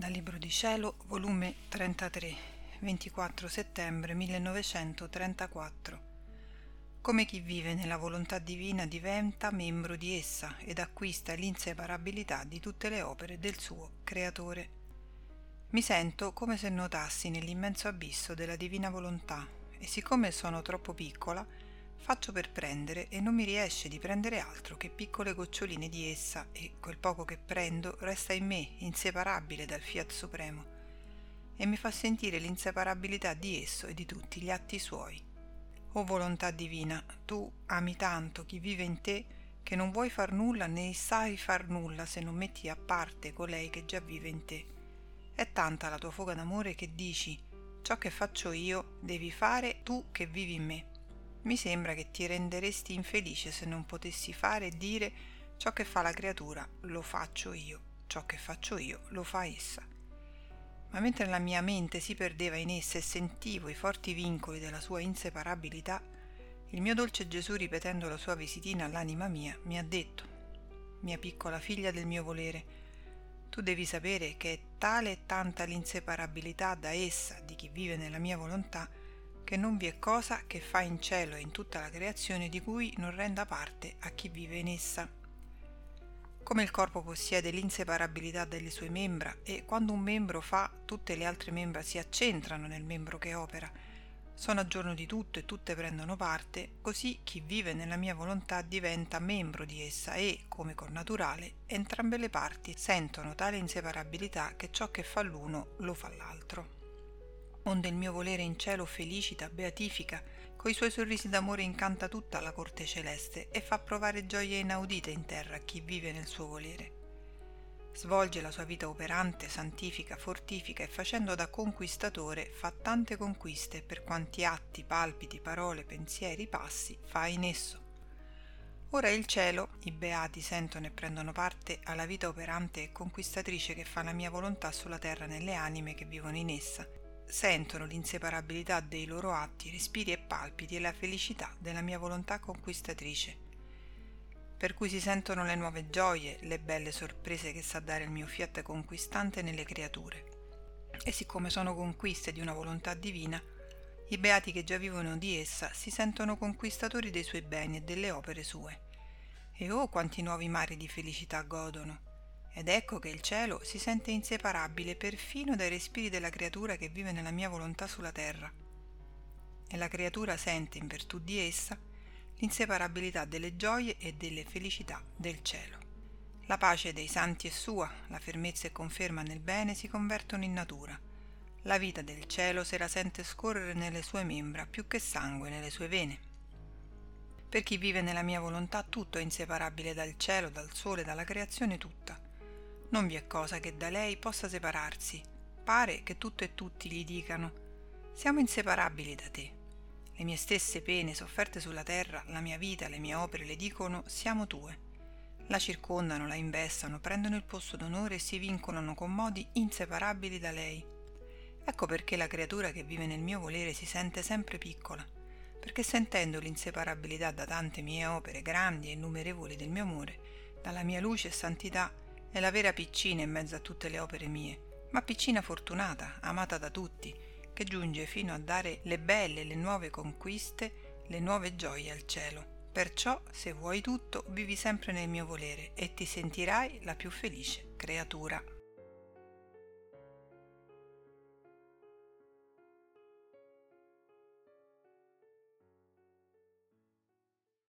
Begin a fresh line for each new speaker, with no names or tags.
Dal Libro di Cielo, volume 33, 24 settembre 1934. Come chi vive nella volontà divina diventa membro di essa ed acquista l'inseparabilità di tutte le opere del suo Creatore. Mi sento come se nuotassi nell'immenso abisso della divina volontà e siccome sono troppo piccola, faccio per prendere e non mi riesce di prendere altro che piccole goccioline di essa e quel poco che prendo resta in me inseparabile dal fiat supremo e mi fa sentire l'inseparabilità di esso e di tutti gli atti suoi. O volontà divina, tu ami tanto chi vive in te che non vuoi far nulla né sai far nulla se non metti a parte colei che già vive in te. È tanta la tua foga d'amore che dici ciò che faccio io devi fare tu che vivi in me mi sembra che ti renderesti infelice se non potessi fare e dire ciò che fa la creatura lo faccio io, ciò che faccio io lo fa essa. Ma mentre la mia mente si perdeva in essa e sentivo i forti vincoli della sua inseparabilità, il mio dolce Gesù, ripetendo la sua visitina all'anima mia, mi ha detto, mia piccola figlia del mio volere, tu devi sapere che è tale e tanta l'inseparabilità da essa di chi vive nella mia volontà, che non vi è cosa che fa in cielo e in tutta la creazione di cui non renda parte a chi vive in essa. Come il corpo possiede l'inseparabilità delle sue membra e quando un membro fa, tutte le altre membra si accentrano nel membro che opera, sono a giorno di tutto e tutte prendono parte, così chi vive nella mia volontà diventa membro di essa e, come connaturale, entrambe le parti sentono tale inseparabilità che ciò che fa l'uno lo fa l'altro onde il mio volere in cielo felicita, beatifica, coi suoi sorrisi d'amore incanta tutta la corte celeste e fa provare gioie inaudite in terra a chi vive nel suo volere. Svolge la sua vita operante, santifica, fortifica e facendo da conquistatore fa tante conquiste per quanti atti, palpiti, parole, pensieri, passi fa in esso. Ora il cielo, i beati sentono e prendono parte alla vita operante e conquistatrice che fa la mia volontà sulla terra nelle anime che vivono in essa sentono l'inseparabilità dei loro atti, respiri e palpiti e la felicità della mia volontà conquistatrice. Per cui si sentono le nuove gioie, le belle sorprese che sa dare il mio fiat conquistante nelle creature. E siccome sono conquiste di una volontà divina, i beati che già vivono di essa si sentono conquistatori dei suoi beni e delle opere sue. E oh quanti nuovi mari di felicità godono! Ed ecco che il cielo si sente inseparabile perfino dai respiri della creatura che vive nella mia volontà sulla terra. E la creatura sente in virtù di essa l'inseparabilità delle gioie e delle felicità del cielo. La pace dei santi è sua, la fermezza e conferma nel bene si convertono in natura. La vita del cielo se la sente scorrere nelle sue membra più che sangue nelle sue vene. Per chi vive nella mia volontà tutto è inseparabile dal cielo, dal sole, dalla creazione tutta non vi è cosa che da lei possa separarsi. Pare che tutto e tutti gli dicano siamo inseparabili da te. Le mie stesse pene sofferte sulla terra, la mia vita, le mie opere le dicono siamo tue. La circondano, la investano, prendono il posto d'onore e si vincolano con modi inseparabili da lei. Ecco perché la creatura che vive nel mio volere si sente sempre piccola, perché sentendo l'inseparabilità da tante mie opere grandi e innumerevoli del mio amore, dalla mia luce e santità, è la vera piccina in mezzo a tutte le opere mie, ma piccina fortunata, amata da tutti, che giunge fino a dare le belle, le nuove conquiste, le nuove gioie al cielo. Perciò, se vuoi tutto, vivi sempre nel mio volere e ti sentirai la più felice creatura.